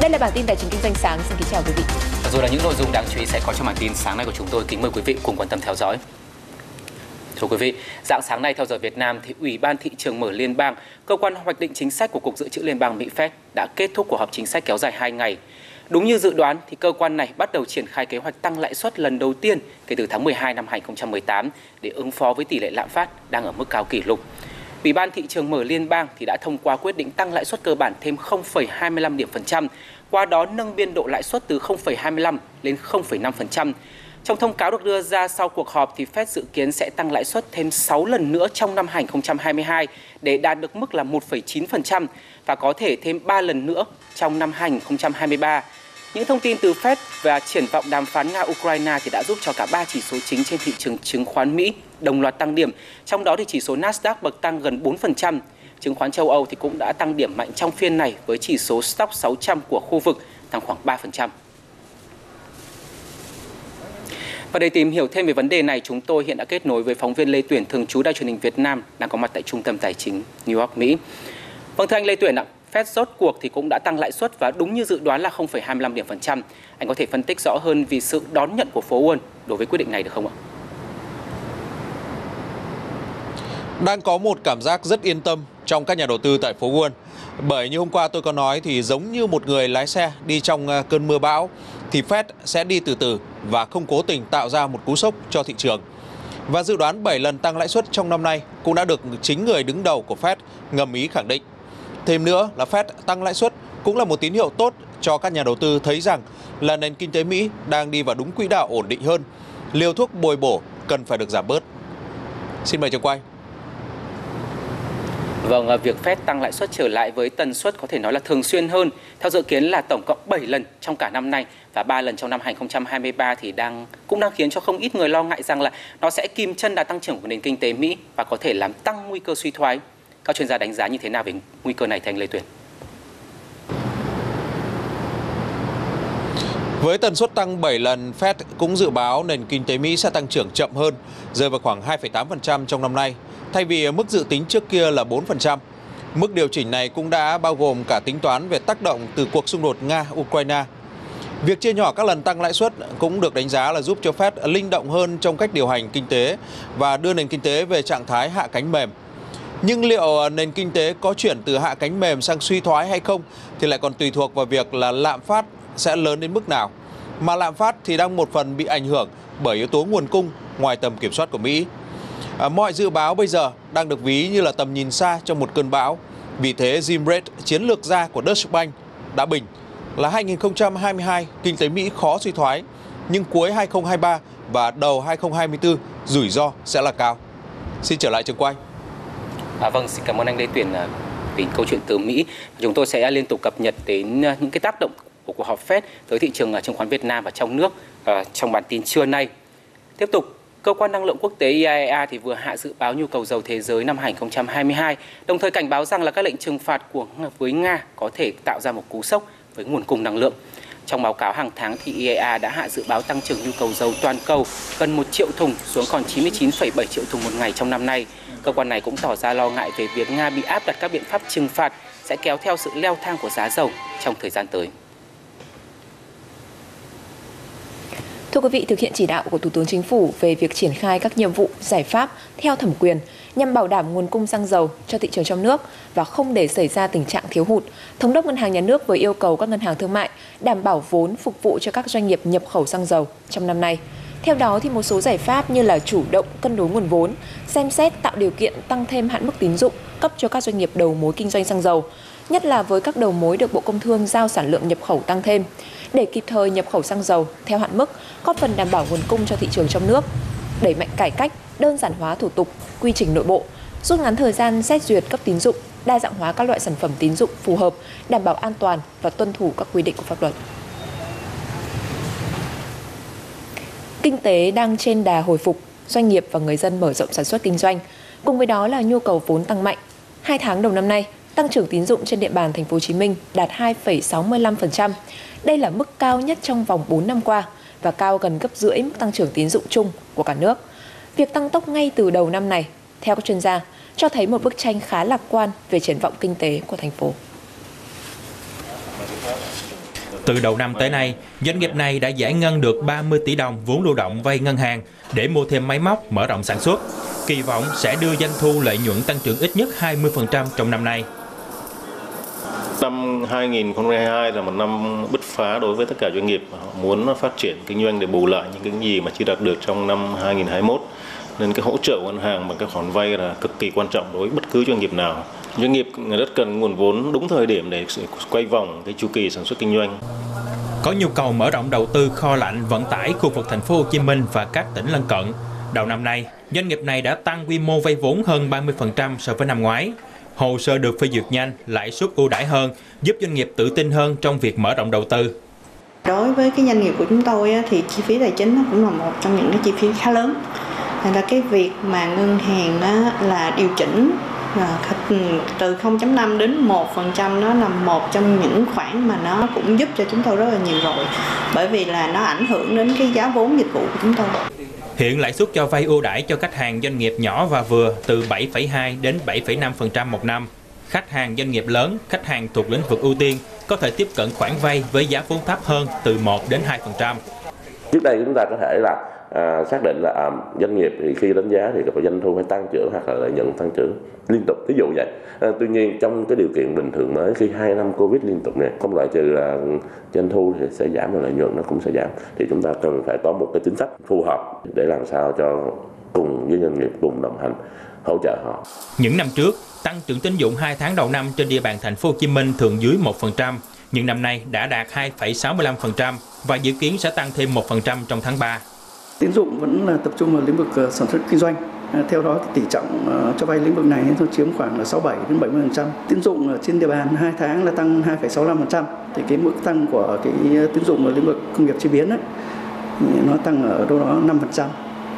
Đây là bản tin tài chính kinh doanh sáng. Xin kính chào quý vị. Và rồi là những nội dung đáng chú ý sẽ có trong bản tin sáng nay của chúng tôi. Kính mời quý vị cùng quan tâm theo dõi. Thưa quý vị, dạng sáng nay theo giờ Việt Nam thì Ủy ban thị trường mở liên bang, cơ quan hoạch định chính sách của Cục Dự trữ Liên bang Mỹ Fed đã kết thúc cuộc họp chính sách kéo dài 2 ngày. Đúng như dự đoán thì cơ quan này bắt đầu triển khai kế hoạch tăng lãi suất lần đầu tiên kể từ tháng 12 năm 2018 để ứng phó với tỷ lệ lạm phát đang ở mức cao kỷ lục. Ủy ban thị trường mở liên bang thì đã thông qua quyết định tăng lãi suất cơ bản thêm 0,25 điểm phần trăm, qua đó nâng biên độ lãi suất từ 0,25 lên 0,5%. Trong thông cáo được đưa ra sau cuộc họp thì Fed dự kiến sẽ tăng lãi suất thêm 6 lần nữa trong năm 2022 để đạt được mức là 1,9% và có thể thêm 3 lần nữa trong năm 2023. Những thông tin từ Fed và triển vọng đàm phán Nga-Ukraine thì đã giúp cho cả ba chỉ số chính trên thị trường chứng khoán Mỹ đồng loạt tăng điểm, trong đó thì chỉ số Nasdaq bậc tăng gần 4%. Chứng khoán châu Âu thì cũng đã tăng điểm mạnh trong phiên này với chỉ số Stock 600 của khu vực tăng khoảng 3%. Và để tìm hiểu thêm về vấn đề này, chúng tôi hiện đã kết nối với phóng viên Lê Tuyển thường trú Đài truyền hình Việt Nam đang có mặt tại Trung tâm Tài chính New York, Mỹ. Vâng thưa anh Lê Tuyển ạ, Fed rốt cuộc thì cũng đã tăng lãi suất và đúng như dự đoán là 0,25 điểm phần trăm. Anh có thể phân tích rõ hơn vì sự đón nhận của phố Wall đối với quyết định này được không ạ? Đang có một cảm giác rất yên tâm trong các nhà đầu tư tại phố Wall. Bởi như hôm qua tôi có nói thì giống như một người lái xe đi trong à, cơn mưa bão thì Fed sẽ đi từ từ và không cố tình tạo ra một cú sốc cho thị trường. Và dự đoán 7 lần tăng lãi suất trong năm nay cũng đã được chính người đứng đầu của Fed ngầm ý khẳng định. Thêm nữa là Fed tăng lãi suất cũng là một tín hiệu tốt cho các nhà đầu tư thấy rằng là nền kinh tế Mỹ đang đi vào đúng quỹ đạo ổn định hơn. Liều thuốc bồi bổ cần phải được giảm bớt. Xin mời trường quay. Vâng, à, việc Fed tăng lãi suất trở lại với tần suất có thể nói là thường xuyên hơn. Theo dự kiến là tổng cộng 7 lần trong cả năm nay và 3 lần trong năm 2023 thì đang cũng đang khiến cho không ít người lo ngại rằng là nó sẽ kim chân đà tăng trưởng của nền kinh tế Mỹ và có thể làm tăng nguy cơ suy thoái. Các chuyên gia đánh giá như thế nào về nguy cơ này thành Lê Tuyền? Với tần suất tăng 7 lần, Fed cũng dự báo nền kinh tế Mỹ sẽ tăng trưởng chậm hơn, rơi vào khoảng 2,8% trong năm nay, thay vì mức dự tính trước kia là 4%. Mức điều chỉnh này cũng đã bao gồm cả tính toán về tác động từ cuộc xung đột Nga-Ukraine. Việc chia nhỏ các lần tăng lãi suất cũng được đánh giá là giúp cho Fed linh động hơn trong cách điều hành kinh tế và đưa nền kinh tế về trạng thái hạ cánh mềm. Nhưng liệu à, nền kinh tế có chuyển từ hạ cánh mềm sang suy thoái hay không thì lại còn tùy thuộc vào việc là lạm phát sẽ lớn đến mức nào. Mà lạm phát thì đang một phần bị ảnh hưởng bởi yếu tố nguồn cung ngoài tầm kiểm soát của Mỹ. À, mọi dự báo bây giờ đang được ví như là tầm nhìn xa trong một cơn bão. Vì thế Jim Reid, chiến lược gia của Deutsche Bank, đã bình là 2022 kinh tế Mỹ khó suy thoái, nhưng cuối 2023 và đầu 2024 rủi ro sẽ là cao. Xin trở lại trường quay. À, vâng, xin cảm ơn anh Lê Tuyển về à, vì câu chuyện từ Mỹ. Chúng tôi sẽ liên tục cập nhật đến à, những cái tác động của cuộc họp Fed tới thị trường à, chứng khoán Việt Nam và trong nước trong bản tin trưa nay. Tiếp tục, Cơ quan năng lượng quốc tế IAEA thì vừa hạ dự báo nhu cầu dầu thế giới năm 2022, đồng thời cảnh báo rằng là các lệnh trừng phạt của với Nga có thể tạo ra một cú sốc với nguồn cung năng lượng. Trong báo cáo hàng tháng thì IEA đã hạ dự báo tăng trưởng nhu cầu dầu toàn cầu gần 1 triệu thùng xuống còn 99,7 triệu thùng một ngày trong năm nay. Cơ quan này cũng tỏ ra lo ngại về việc Nga bị áp đặt các biện pháp trừng phạt sẽ kéo theo sự leo thang của giá dầu trong thời gian tới. Thưa quý vị, thực hiện chỉ đạo của Thủ tướng Chính phủ về việc triển khai các nhiệm vụ, giải pháp theo thẩm quyền nhằm bảo đảm nguồn cung xăng dầu cho thị trường trong nước và không để xảy ra tình trạng thiếu hụt, Thống đốc Ngân hàng Nhà nước vừa yêu cầu các ngân hàng thương mại đảm bảo vốn phục vụ cho các doanh nghiệp nhập khẩu xăng dầu trong năm nay. Theo đó thì một số giải pháp như là chủ động cân đối nguồn vốn, xem xét tạo điều kiện tăng thêm hạn mức tín dụng cấp cho các doanh nghiệp đầu mối kinh doanh xăng dầu, nhất là với các đầu mối được Bộ Công Thương giao sản lượng nhập khẩu tăng thêm để kịp thời nhập khẩu xăng dầu theo hạn mức, góp phần đảm bảo nguồn cung cho thị trường trong nước, đẩy mạnh cải cách, đơn giản hóa thủ tục, quy trình nội bộ, rút ngắn thời gian xét duyệt cấp tín dụng, đa dạng hóa các loại sản phẩm tín dụng phù hợp, đảm bảo an toàn và tuân thủ các quy định của pháp luật. Kinh tế đang trên đà hồi phục, doanh nghiệp và người dân mở rộng sản xuất kinh doanh. Cùng với đó là nhu cầu vốn tăng mạnh. Hai tháng đầu năm nay, tăng trưởng tín dụng trên địa bàn thành phố Hồ Chí Minh đạt 2,65%. Đây là mức cao nhất trong vòng 4 năm qua và cao gần gấp rưỡi mức tăng trưởng tín dụng chung của cả nước. Việc tăng tốc ngay từ đầu năm này, theo các chuyên gia, cho thấy một bức tranh khá lạc quan về triển vọng kinh tế của thành phố. Từ đầu năm tới nay, doanh nghiệp này đã giải ngân được 30 tỷ đồng vốn lưu động vay ngân hàng để mua thêm máy móc mở rộng sản xuất. Kỳ vọng sẽ đưa doanh thu lợi nhuận tăng trưởng ít nhất 20% trong năm nay. Năm 2022 là một năm bứt phá đối với tất cả doanh nghiệp. Họ muốn phát triển kinh doanh để bù lại những cái gì mà chưa đạt được trong năm 2021. Nên cái hỗ trợ của ngân hàng bằng các khoản vay là cực kỳ quan trọng đối với bất cứ doanh nghiệp nào. Doanh nghiệp rất cần nguồn vốn đúng thời điểm để quay vòng cái chu kỳ sản xuất kinh doanh. Có nhu cầu mở rộng đầu tư kho lạnh vận tải khu vực thành phố Hồ Chí Minh và các tỉnh lân cận. Đầu năm nay, doanh nghiệp này đã tăng quy mô vay vốn hơn 30% so với năm ngoái. Hồ sơ được phê duyệt nhanh, lãi suất ưu đãi hơn, giúp doanh nghiệp tự tin hơn trong việc mở rộng đầu tư. Đối với cái doanh nghiệp của chúng tôi thì chi phí tài chính nó cũng là một trong những cái chi phí khá lớn. Thành ra cái việc mà ngân hàng là điều chỉnh ừ, từ 0.5 đến 1% nó là một trong những khoản mà nó cũng giúp cho chúng tôi rất là nhiều rồi bởi vì là nó ảnh hưởng đến cái giá vốn dịch vụ của chúng tôi. Hiện lãi suất cho vay ưu đãi cho khách hàng doanh nghiệp nhỏ và vừa từ 7,2 đến 7,5% một năm. Khách hàng doanh nghiệp lớn, khách hàng thuộc lĩnh vực ưu tiên có thể tiếp cận khoản vay với giá vốn thấp hơn từ 1 đến 2%. Trước đây chúng ta có thể là à, xác định là à, doanh nghiệp thì khi đánh giá thì doanh thu phải tăng trưởng hoặc là lợi nhuận tăng trưởng liên tục ví dụ vậy à, tuy nhiên trong cái điều kiện bình thường mới khi hai năm covid liên tục này không loại trừ là doanh thu thì sẽ giảm và lợi nhuận nó cũng sẽ giảm thì chúng ta cần phải có một cái chính sách phù hợp để làm sao cho cùng với doanh nghiệp cùng đồng hành hỗ trợ họ. Những năm trước, tăng trưởng tín dụng 2 tháng đầu năm trên địa bàn thành phố Hồ Chí Minh thường dưới 1%, nhưng năm nay đã đạt 2,65% và dự kiến sẽ tăng thêm 1% trong tháng 3. Tín dụng vẫn là tập trung vào lĩnh vực ờ, sản xuất kinh doanh. À, theo đó tỷ trọng ờ, cho vay lĩnh vực này nó chiếm khoảng là 67 đến 70%. Tín dụng ở trên địa bàn 2 tháng là tăng 2,65%. Thì cái mức tăng của cái tín dụng ở lĩnh vực công nghiệp chế biến ấy, nó tăng ở đâu đó 5%.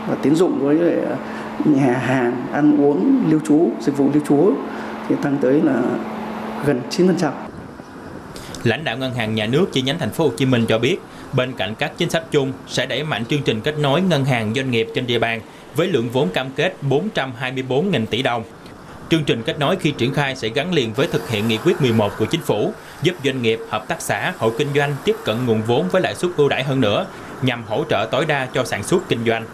Và tín dụng với ờ, nhà hàng, ăn uống, lưu trú, dịch vụ lưu trú thì tăng tới là gần 9%. Lãnh đạo ngân hàng nhà nước chi nhánh thành phố Hồ Chí Minh cho biết, bên cạnh các chính sách chung sẽ đẩy mạnh chương trình kết nối ngân hàng doanh nghiệp trên địa bàn với lượng vốn cam kết 424.000 tỷ đồng. Chương trình kết nối khi triển khai sẽ gắn liền với thực hiện nghị quyết 11 của chính phủ, giúp doanh nghiệp, hợp tác xã, hộ kinh doanh tiếp cận nguồn vốn với lãi suất ưu đãi hơn nữa, nhằm hỗ trợ tối đa cho sản xuất kinh doanh.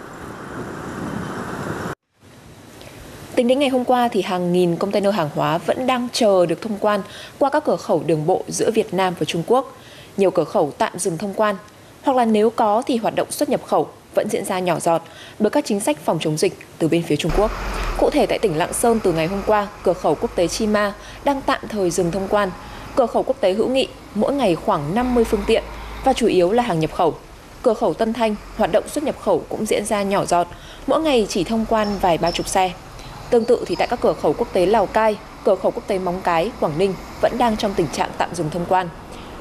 Tính đến ngày hôm qua thì hàng nghìn container hàng hóa vẫn đang chờ được thông quan qua các cửa khẩu đường bộ giữa Việt Nam và Trung Quốc. Nhiều cửa khẩu tạm dừng thông quan, hoặc là nếu có thì hoạt động xuất nhập khẩu vẫn diễn ra nhỏ giọt bởi các chính sách phòng chống dịch từ bên phía Trung Quốc. Cụ thể tại tỉnh Lạng Sơn từ ngày hôm qua, cửa khẩu quốc tế Chi Ma đang tạm thời dừng thông quan. Cửa khẩu quốc tế Hữu Nghị mỗi ngày khoảng 50 phương tiện và chủ yếu là hàng nhập khẩu. Cửa khẩu Tân Thanh, hoạt động xuất nhập khẩu cũng diễn ra nhỏ giọt, mỗi ngày chỉ thông quan vài ba chục xe. Tương tự thì tại các cửa khẩu quốc tế Lào Cai, cửa khẩu quốc tế Móng Cái, Quảng Ninh vẫn đang trong tình trạng tạm dừng thông quan.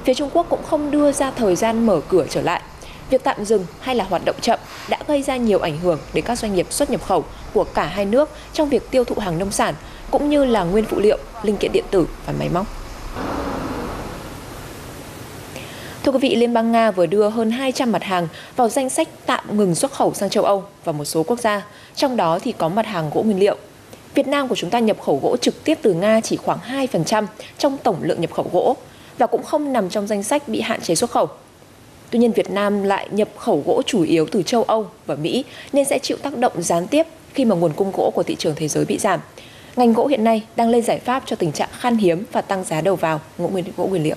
Phía Trung Quốc cũng không đưa ra thời gian mở cửa trở lại. Việc tạm dừng hay là hoạt động chậm đã gây ra nhiều ảnh hưởng đến các doanh nghiệp xuất nhập khẩu của cả hai nước trong việc tiêu thụ hàng nông sản cũng như là nguyên phụ liệu, linh kiện điện tử và máy móc. Thưa quý vị, Liên bang Nga vừa đưa hơn 200 mặt hàng vào danh sách tạm ngừng xuất khẩu sang châu Âu và một số quốc gia, trong đó thì có mặt hàng gỗ nguyên liệu. Việt Nam của chúng ta nhập khẩu gỗ trực tiếp từ Nga chỉ khoảng 2% trong tổng lượng nhập khẩu gỗ và cũng không nằm trong danh sách bị hạn chế xuất khẩu. Tuy nhiên, Việt Nam lại nhập khẩu gỗ chủ yếu từ châu Âu và Mỹ nên sẽ chịu tác động gián tiếp khi mà nguồn cung gỗ của thị trường thế giới bị giảm. Ngành gỗ hiện nay đang lên giải pháp cho tình trạng khan hiếm và tăng giá đầu vào gỗ nguyên gỗ nguyên liệu.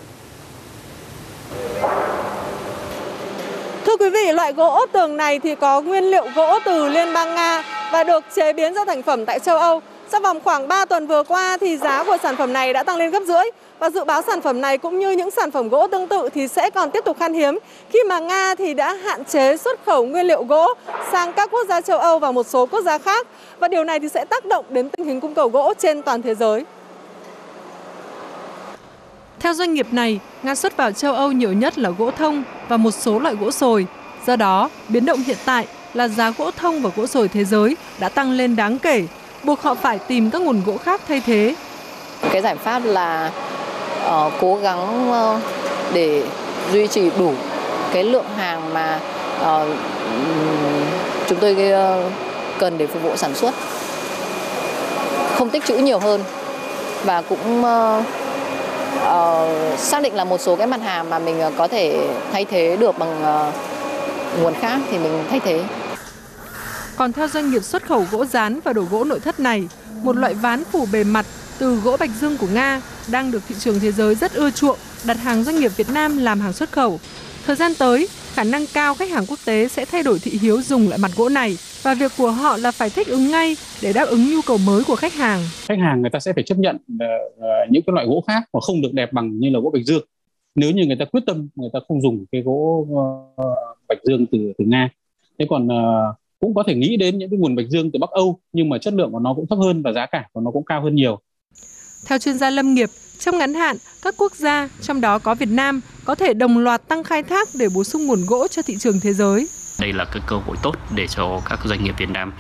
Quý vị, loại gỗ tường này thì có nguyên liệu gỗ từ Liên bang Nga và được chế biến ra thành phẩm tại châu Âu. Trong vòng khoảng 3 tuần vừa qua thì giá của sản phẩm này đã tăng lên gấp rưỡi và dự báo sản phẩm này cũng như những sản phẩm gỗ tương tự thì sẽ còn tiếp tục khan hiếm khi mà Nga thì đã hạn chế xuất khẩu nguyên liệu gỗ sang các quốc gia châu Âu và một số quốc gia khác và điều này thì sẽ tác động đến tình hình cung cầu gỗ trên toàn thế giới. Theo doanh nghiệp này, Nga xuất vào châu Âu nhiều nhất là gỗ thông và một số loại gỗ sồi. Do đó, biến động hiện tại là giá gỗ thông và gỗ sồi thế giới đã tăng lên đáng kể, buộc họ phải tìm các nguồn gỗ khác thay thế. Cái giải pháp là uh, cố gắng uh, để duy trì đủ cái lượng hàng mà uh, chúng tôi uh, cần để phục vụ sản xuất không tích trữ nhiều hơn và cũng uh, uh, xác định là một số cái mặt hàng mà mình ờ, có thể thay thế được bằng uh, nguồn khác thì mình thay thế. Còn theo doanh nghiệp xuất khẩu gỗ rán và đồ gỗ nội thất này, một loại ván phủ bề mặt từ gỗ bạch dương của Nga đang được thị trường thế giới rất ưa chuộng, đặt hàng doanh nghiệp Việt Nam làm hàng xuất khẩu. Thời gian tới, khả năng cao khách hàng quốc tế sẽ thay đổi thị hiếu dùng loại mặt gỗ này và việc của họ là phải thích ứng ngay để đáp ứng nhu cầu mới của khách hàng. Khách hàng người ta sẽ phải chấp nhận uh, những cái loại gỗ khác mà không được đẹp bằng như là gỗ bạch dương. Nếu như người ta quyết tâm người ta không dùng cái gỗ uh, bạch dương từ từ Nga. Thế còn cũng có thể nghĩ đến những cái nguồn bạch dương từ Bắc Âu nhưng mà chất lượng của nó cũng thấp hơn và giá cả của nó cũng cao hơn nhiều. Theo chuyên gia lâm nghiệp, trong ngắn hạn, các quốc gia, trong đó có Việt Nam, có thể đồng loạt tăng khai thác để bổ sung nguồn gỗ cho thị trường thế giới. Đây là cái cơ hội tốt để cho các doanh nghiệp Việt Nam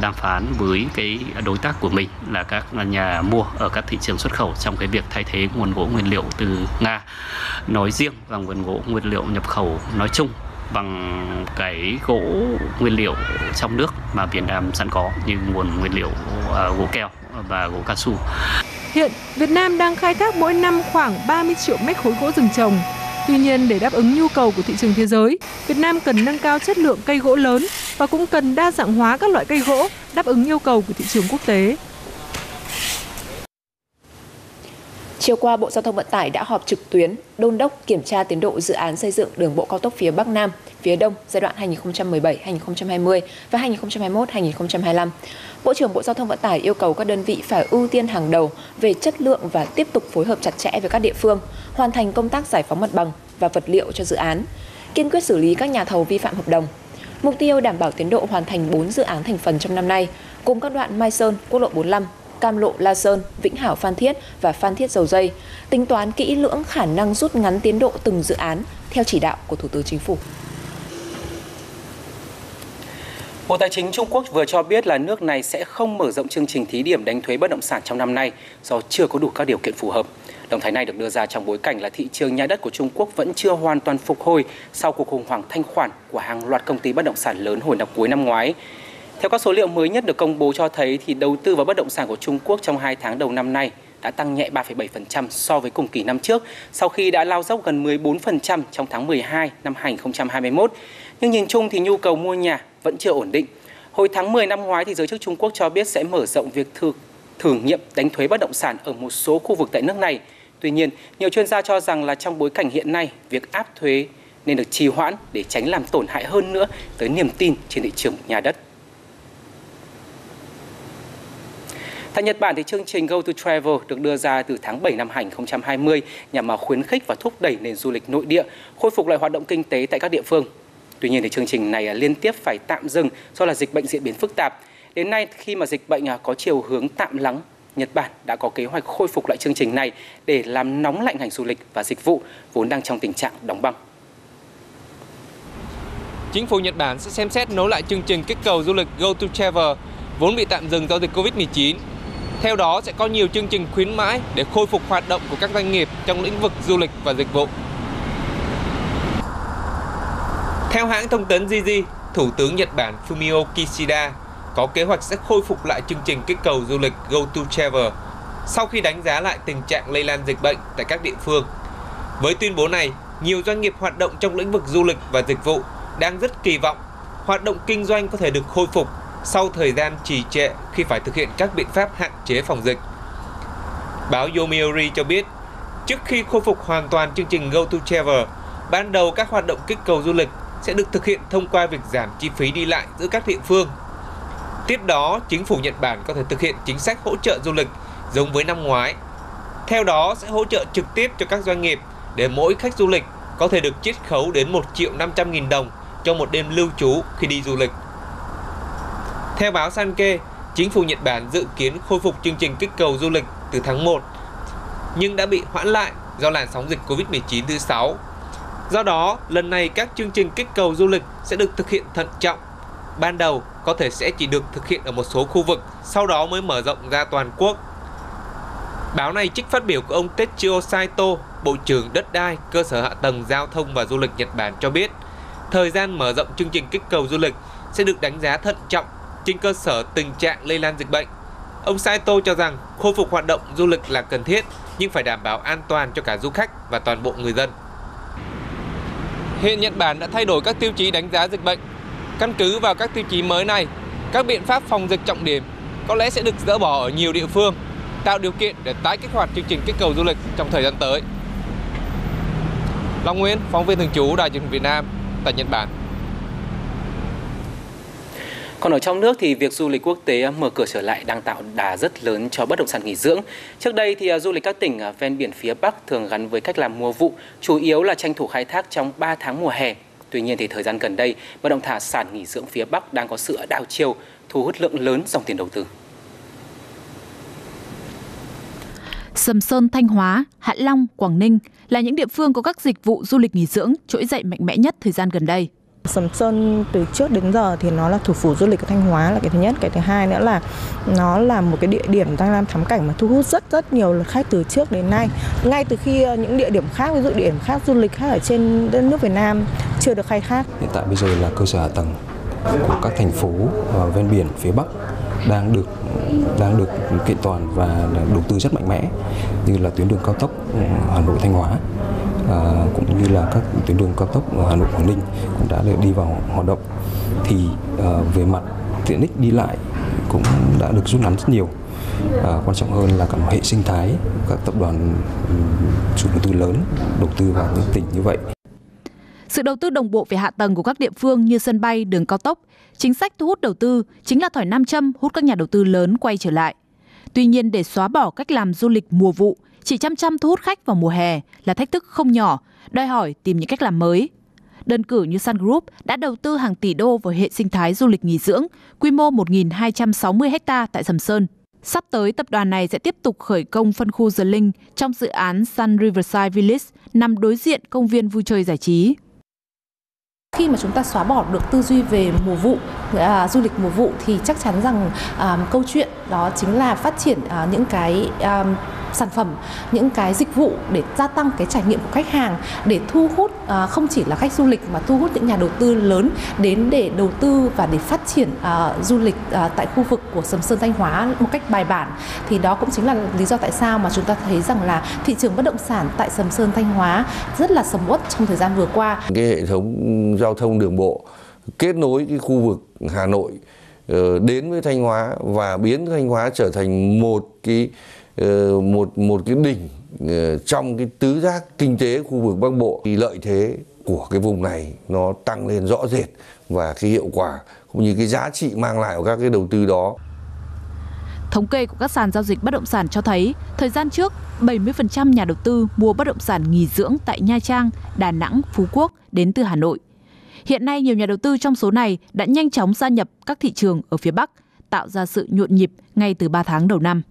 đàm phán với cái đối tác của mình là các nhà mua ở các thị trường xuất khẩu trong cái việc thay thế nguồn gỗ nguyên liệu từ Nga nói riêng và nguồn gỗ nguyên liệu nhập khẩu nói chung bằng cái gỗ nguyên liệu trong nước mà Việt Nam sẵn có như nguồn nguyên liệu uh, gỗ keo và gỗ cao su. Hiện, Việt Nam đang khai thác mỗi năm khoảng 30 triệu mét khối gỗ rừng trồng. Tuy nhiên, để đáp ứng nhu cầu của thị trường thế giới, Việt Nam cần nâng cao chất lượng cây gỗ lớn và cũng cần đa dạng hóa các loại cây gỗ đáp ứng yêu cầu của thị trường quốc tế. Chiều qua, Bộ Giao thông Vận tải đã họp trực tuyến, đôn đốc kiểm tra tiến độ dự án xây dựng đường bộ cao tốc phía Bắc Nam, phía Đông giai đoạn 2017-2020 và 2021-2025. Bộ trưởng Bộ Giao thông Vận tải yêu cầu các đơn vị phải ưu tiên hàng đầu về chất lượng và tiếp tục phối hợp chặt chẽ với các địa phương, hoàn thành công tác giải phóng mặt bằng và vật liệu cho dự án, kiên quyết xử lý các nhà thầu vi phạm hợp đồng. Mục tiêu đảm bảo tiến độ hoàn thành 4 dự án thành phần trong năm nay, cùng các đoạn Mai Sơn, Quốc lộ 45, Cam Lộ La Sơn, Vĩnh Hảo Phan Thiết và Phan Thiết Dầu Dây, tính toán kỹ lưỡng khả năng rút ngắn tiến độ từng dự án theo chỉ đạo của Thủ tướng Chính phủ. Bộ Tài chính Trung Quốc vừa cho biết là nước này sẽ không mở rộng chương trình thí điểm đánh thuế bất động sản trong năm nay do chưa có đủ các điều kiện phù hợp. Động thái này được đưa ra trong bối cảnh là thị trường nhà đất của Trung Quốc vẫn chưa hoàn toàn phục hồi sau cuộc khủng hoảng thanh khoản của hàng loạt công ty bất động sản lớn hồi năm cuối năm ngoái. Theo các số liệu mới nhất được công bố cho thấy thì đầu tư vào bất động sản của Trung Quốc trong 2 tháng đầu năm nay đã tăng nhẹ 3,7% so với cùng kỳ năm trước, sau khi đã lao dốc gần 14% trong tháng 12 năm 2021. Nhưng nhìn chung thì nhu cầu mua nhà vẫn chưa ổn định. Hồi tháng 10 năm ngoái thì giới chức Trung Quốc cho biết sẽ mở rộng việc thử, thử nghiệm đánh thuế bất động sản ở một số khu vực tại nước này. Tuy nhiên, nhiều chuyên gia cho rằng là trong bối cảnh hiện nay, việc áp thuế nên được trì hoãn để tránh làm tổn hại hơn nữa tới niềm tin trên thị trường nhà đất. Tại Nhật Bản thì chương trình Go to Travel được đưa ra từ tháng 7 năm 2020 nhằm mà khuyến khích và thúc đẩy nền du lịch nội địa, khôi phục lại hoạt động kinh tế tại các địa phương. Tuy nhiên thì chương trình này à, liên tiếp phải tạm dừng do là dịch bệnh diễn biến phức tạp. Đến nay khi mà dịch bệnh à, có chiều hướng tạm lắng, Nhật Bản đã có kế hoạch khôi phục lại chương trình này để làm nóng lạnh ngành du lịch và dịch vụ vốn đang trong tình trạng đóng băng. Chính phủ Nhật Bản sẽ xem xét nối lại chương trình kích cầu du lịch Go to Travel vốn bị tạm dừng do dịch Covid-19 theo đó sẽ có nhiều chương trình khuyến mãi để khôi phục hoạt động của các doanh nghiệp trong lĩnh vực du lịch và dịch vụ. Theo hãng thông tấn Jiji, Thủ tướng Nhật Bản Fumio Kishida có kế hoạch sẽ khôi phục lại chương trình kích cầu du lịch Go to Travel sau khi đánh giá lại tình trạng lây lan dịch bệnh tại các địa phương. Với tuyên bố này, nhiều doanh nghiệp hoạt động trong lĩnh vực du lịch và dịch vụ đang rất kỳ vọng hoạt động kinh doanh có thể được khôi phục sau thời gian trì trệ khi phải thực hiện các biện pháp hạn chế phòng dịch. Báo Yomiuri cho biết, trước khi khôi phục hoàn toàn chương trình Go to Travel, ban đầu các hoạt động kích cầu du lịch sẽ được thực hiện thông qua việc giảm chi phí đi lại giữa các địa phương. Tiếp đó, chính phủ Nhật Bản có thể thực hiện chính sách hỗ trợ du lịch giống với năm ngoái. Theo đó sẽ hỗ trợ trực tiếp cho các doanh nghiệp để mỗi khách du lịch có thể được chiết khấu đến 1 triệu 500 nghìn đồng cho một đêm lưu trú khi đi du lịch. Theo báo Sankei, chính phủ Nhật Bản dự kiến khôi phục chương trình kích cầu du lịch từ tháng 1, nhưng đã bị hoãn lại do làn sóng dịch Covid-19 thứ 6. Do đó, lần này các chương trình kích cầu du lịch sẽ được thực hiện thận trọng. Ban đầu có thể sẽ chỉ được thực hiện ở một số khu vực, sau đó mới mở rộng ra toàn quốc. Báo này trích phát biểu của ông Tetsuo Saito, Bộ trưởng Đất đai, Cơ sở Hạ tầng Giao thông và Du lịch Nhật Bản cho biết, thời gian mở rộng chương trình kích cầu du lịch sẽ được đánh giá thận trọng trên cơ sở tình trạng lây lan dịch bệnh. Ông Saito cho rằng khôi phục hoạt động du lịch là cần thiết nhưng phải đảm bảo an toàn cho cả du khách và toàn bộ người dân. Hiện Nhật Bản đã thay đổi các tiêu chí đánh giá dịch bệnh. Căn cứ vào các tiêu chí mới này, các biện pháp phòng dịch trọng điểm có lẽ sẽ được dỡ bỏ ở nhiều địa phương, tạo điều kiện để tái kích hoạt chương trình kích cầu du lịch trong thời gian tới. Long Nguyễn, phóng viên thường trú Đài truyền hình Việt Nam tại Nhật Bản. Còn ở trong nước thì việc du lịch quốc tế mở cửa trở lại đang tạo đà rất lớn cho bất động sản nghỉ dưỡng. Trước đây thì à, du lịch các tỉnh à, ven biển phía Bắc thường gắn với cách làm mùa vụ, chủ yếu là tranh thủ khai thác trong 3 tháng mùa hè. Tuy nhiên thì thời gian gần đây, bất động sản nghỉ dưỡng phía Bắc đang có sự đảo chiều, thu hút lượng lớn dòng tiền đầu tư. Sầm Sơn, Thanh Hóa, Hạ Long, Quảng Ninh là những địa phương có các dịch vụ du lịch nghỉ dưỡng trỗi dậy mạnh mẽ nhất thời gian gần đây. Sầm Sơn từ trước đến giờ thì nó là thủ phủ du lịch của Thanh Hóa là cái thứ nhất, cái thứ hai nữa là nó là một cái địa điểm tăng lam thắng cảnh mà thu hút rất rất nhiều lượt khách từ trước đến nay. Ngay từ khi ờ, những địa điểm khác ví dụ địa điểm khác du lịch khác ở trên đất nước Việt Nam chưa được khai thác. Hiện tại bây giờ là cơ sở hạ tầng của các thành phố ven biển phía Bắc đang được đang được kiện toàn và đầu tư rất mạnh mẽ như là tuyến đường cao tốc ừ, Hà Nội Thanh Hóa à, cũng như là các tuyến đường cao tốc Hà Nội Quảng Ninh cũng đã được đi vào hoạt động. Thì à, về mặt tiện ích đi lại cũng đã được rút ngắn rất nhiều. À, quan trọng hơn là cả một hệ sinh thái các tập đoàn chủ đầu tư lớn đầu tư vào những tỉnh như vậy. Sự đầu tư đồng bộ về hạ tầng của các địa phương như sân bay, đường cao tốc, chính sách thu hút đầu tư chính là thỏi nam châm hút các nhà đầu tư lớn quay trở lại. Tuy nhiên để xóa bỏ cách làm du lịch mùa vụ, chỉ chăm chăm thu hút khách vào mùa hè là thách thức không nhỏ, đòi hỏi tìm những cách làm mới. Đơn cử như Sun Group đã đầu tư hàng tỷ đô vào hệ sinh thái du lịch nghỉ dưỡng, quy mô 1.260 ha tại Sầm Sơn. Sắp tới, tập đoàn này sẽ tiếp tục khởi công phân khu The Link trong dự án Sun Riverside Village nằm đối diện công viên vui chơi giải trí khi mà chúng ta xóa bỏ được tư duy về mùa vụ à, du lịch mùa vụ thì chắc chắn rằng à, câu chuyện đó chính là phát triển à, những cái à, sản phẩm những cái dịch vụ để gia tăng cái trải nghiệm của khách hàng để thu hút à, không chỉ là khách du lịch mà thu hút những nhà đầu tư lớn đến để đầu tư và để phát triển à, du lịch à, tại khu vực của Sầm Sơn Thanh Hóa một cách bài bản thì đó cũng chính là lý do tại sao mà chúng ta thấy rằng là thị trường bất động sản tại Sầm Sơn Thanh Hóa rất là sầm uất trong thời gian vừa qua. Cái hệ thống giao thông đường bộ kết nối cái khu vực Hà Nội ờ, đến với Thanh Hóa và biến Thanh Hóa trở thành một cái Ờ, một một cái đỉnh ờ, trong cái tứ giác kinh tế khu vực Bắc Bộ thì lợi thế của cái vùng này nó tăng lên rõ rệt và cái hiệu quả cũng như cái giá trị mang lại của các cái đầu tư đó. Thống kê của các sàn giao dịch bất động sản cho thấy, thời gian trước, 70% nhà đầu tư mua bất động sản nghỉ dưỡng tại Nha Trang, Đà Nẵng, Phú Quốc đến từ Hà Nội. Hiện nay nhiều nhà đầu tư trong số này đã nhanh chóng gia nhập các thị trường ở phía Bắc, tạo ra sự nhộn nhịp ngay từ 3 tháng đầu năm.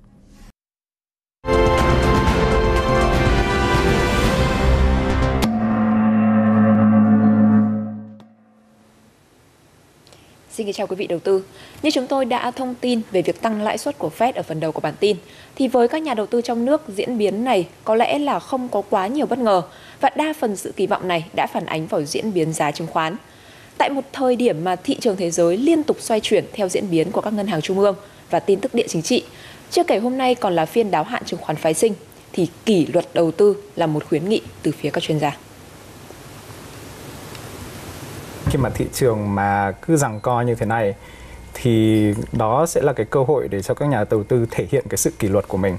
Xin chào quý vị đầu tư. Như chúng tôi đã thông tin về việc tăng lãi suất của Fed ở phần đầu của bản tin, thì với các nhà đầu tư trong nước, diễn biến này có lẽ là không có quá nhiều bất ngờ và đa phần sự kỳ vọng này đã phản ánh vào diễn biến giá chứng khoán. Tại một thời điểm mà thị trường thế giới liên tục xoay chuyển theo diễn biến của các ngân hàng trung ương và tin tức địa chính trị, chưa kể hôm nay còn là phiên đáo hạn chứng khoán phái sinh, thì kỷ luật đầu tư là một khuyến nghị từ phía các chuyên gia khi mà thị trường mà cứ rằng co như thế này thì đó sẽ là cái cơ hội để cho các nhà đầu tư thể hiện cái sự kỷ luật của mình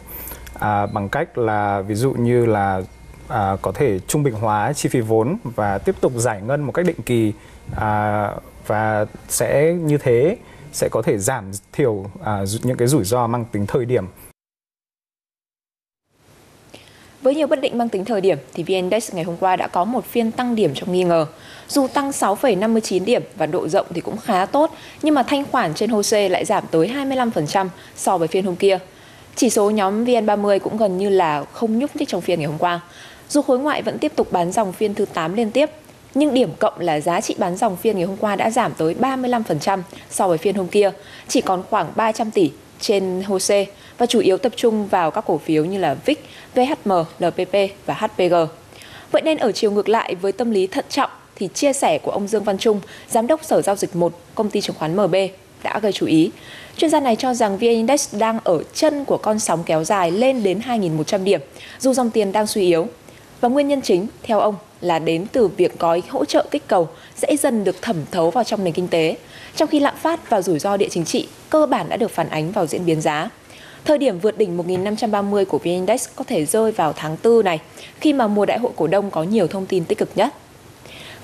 à, bằng cách là ví dụ như là à, có thể trung bình hóa chi phí vốn và tiếp tục giải ngân một cách định kỳ à, và sẽ như thế sẽ có thể giảm thiểu à, những cái rủi ro mang tính thời điểm với nhiều bất định mang tính thời điểm thì VN-Index ngày hôm qua đã có một phiên tăng điểm trong nghi ngờ. Dù tăng 6,59 điểm và độ rộng thì cũng khá tốt, nhưng mà thanh khoản trên HOSE lại giảm tới 25% so với phiên hôm kia. Chỉ số nhóm VN30 cũng gần như là không nhúc nhích trong phiên ngày hôm qua. Dù khối ngoại vẫn tiếp tục bán dòng phiên thứ 8 liên tiếp, nhưng điểm cộng là giá trị bán dòng phiên ngày hôm qua đã giảm tới 35% so với phiên hôm kia, chỉ còn khoảng 300 tỷ trên HOSE và chủ yếu tập trung vào các cổ phiếu như là VIX, VHM, LPP và HPG. Vậy nên ở chiều ngược lại với tâm lý thận trọng thì chia sẻ của ông Dương Văn Trung, giám đốc Sở giao dịch 1, công ty chứng khoán MB đã gây chú ý. Chuyên gia này cho rằng VN Index đang ở chân của con sóng kéo dài lên đến 2.100 điểm, dù dòng tiền đang suy yếu. Và nguyên nhân chính, theo ông, là đến từ việc gói hỗ trợ kích cầu sẽ dần được thẩm thấu vào trong nền kinh tế, trong khi lạm phát và rủi ro địa chính trị cơ bản đã được phản ánh vào diễn biến giá. Thời điểm vượt đỉnh 1.530 của VN Index có thể rơi vào tháng 4 này, khi mà mùa đại hội cổ đông có nhiều thông tin tích cực nhất.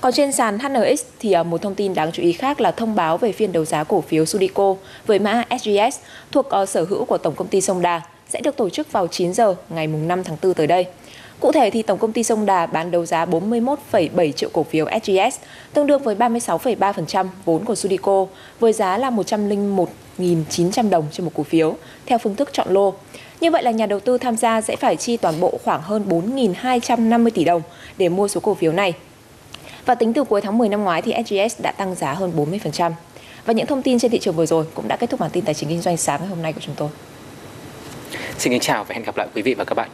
Còn trên sàn HNX thì à, một thông tin đáng chú ý khác là thông báo về phiên đấu giá cổ phiếu Sudico với mã SGS thuộc ờ, sở hữu của Tổng công ty Sông Đà sẽ được tổ chức vào 9 giờ ngày 5 tháng 4 tới đây. Cụ thể thì Tổng công ty Sông Đà bán đấu giá 41,7 triệu cổ phiếu SGS, tương đương với 36,3% vốn của Sudico, với giá là 101.900 đồng trên một cổ phiếu, theo phương thức chọn lô. Như vậy là nhà đầu tư tham gia sẽ phải chi toàn bộ khoảng hơn 4.250 tỷ đồng để mua số cổ phiếu này. Và tính từ cuối tháng 10 năm ngoái thì SGS đã tăng giá hơn 40%. Và những thông tin trên thị trường vừa rồi cũng đã kết thúc bản tin tài chính kinh doanh sáng ngày hôm nay của chúng tôi. Xin kính chào và hẹn gặp lại quý vị và các bạn.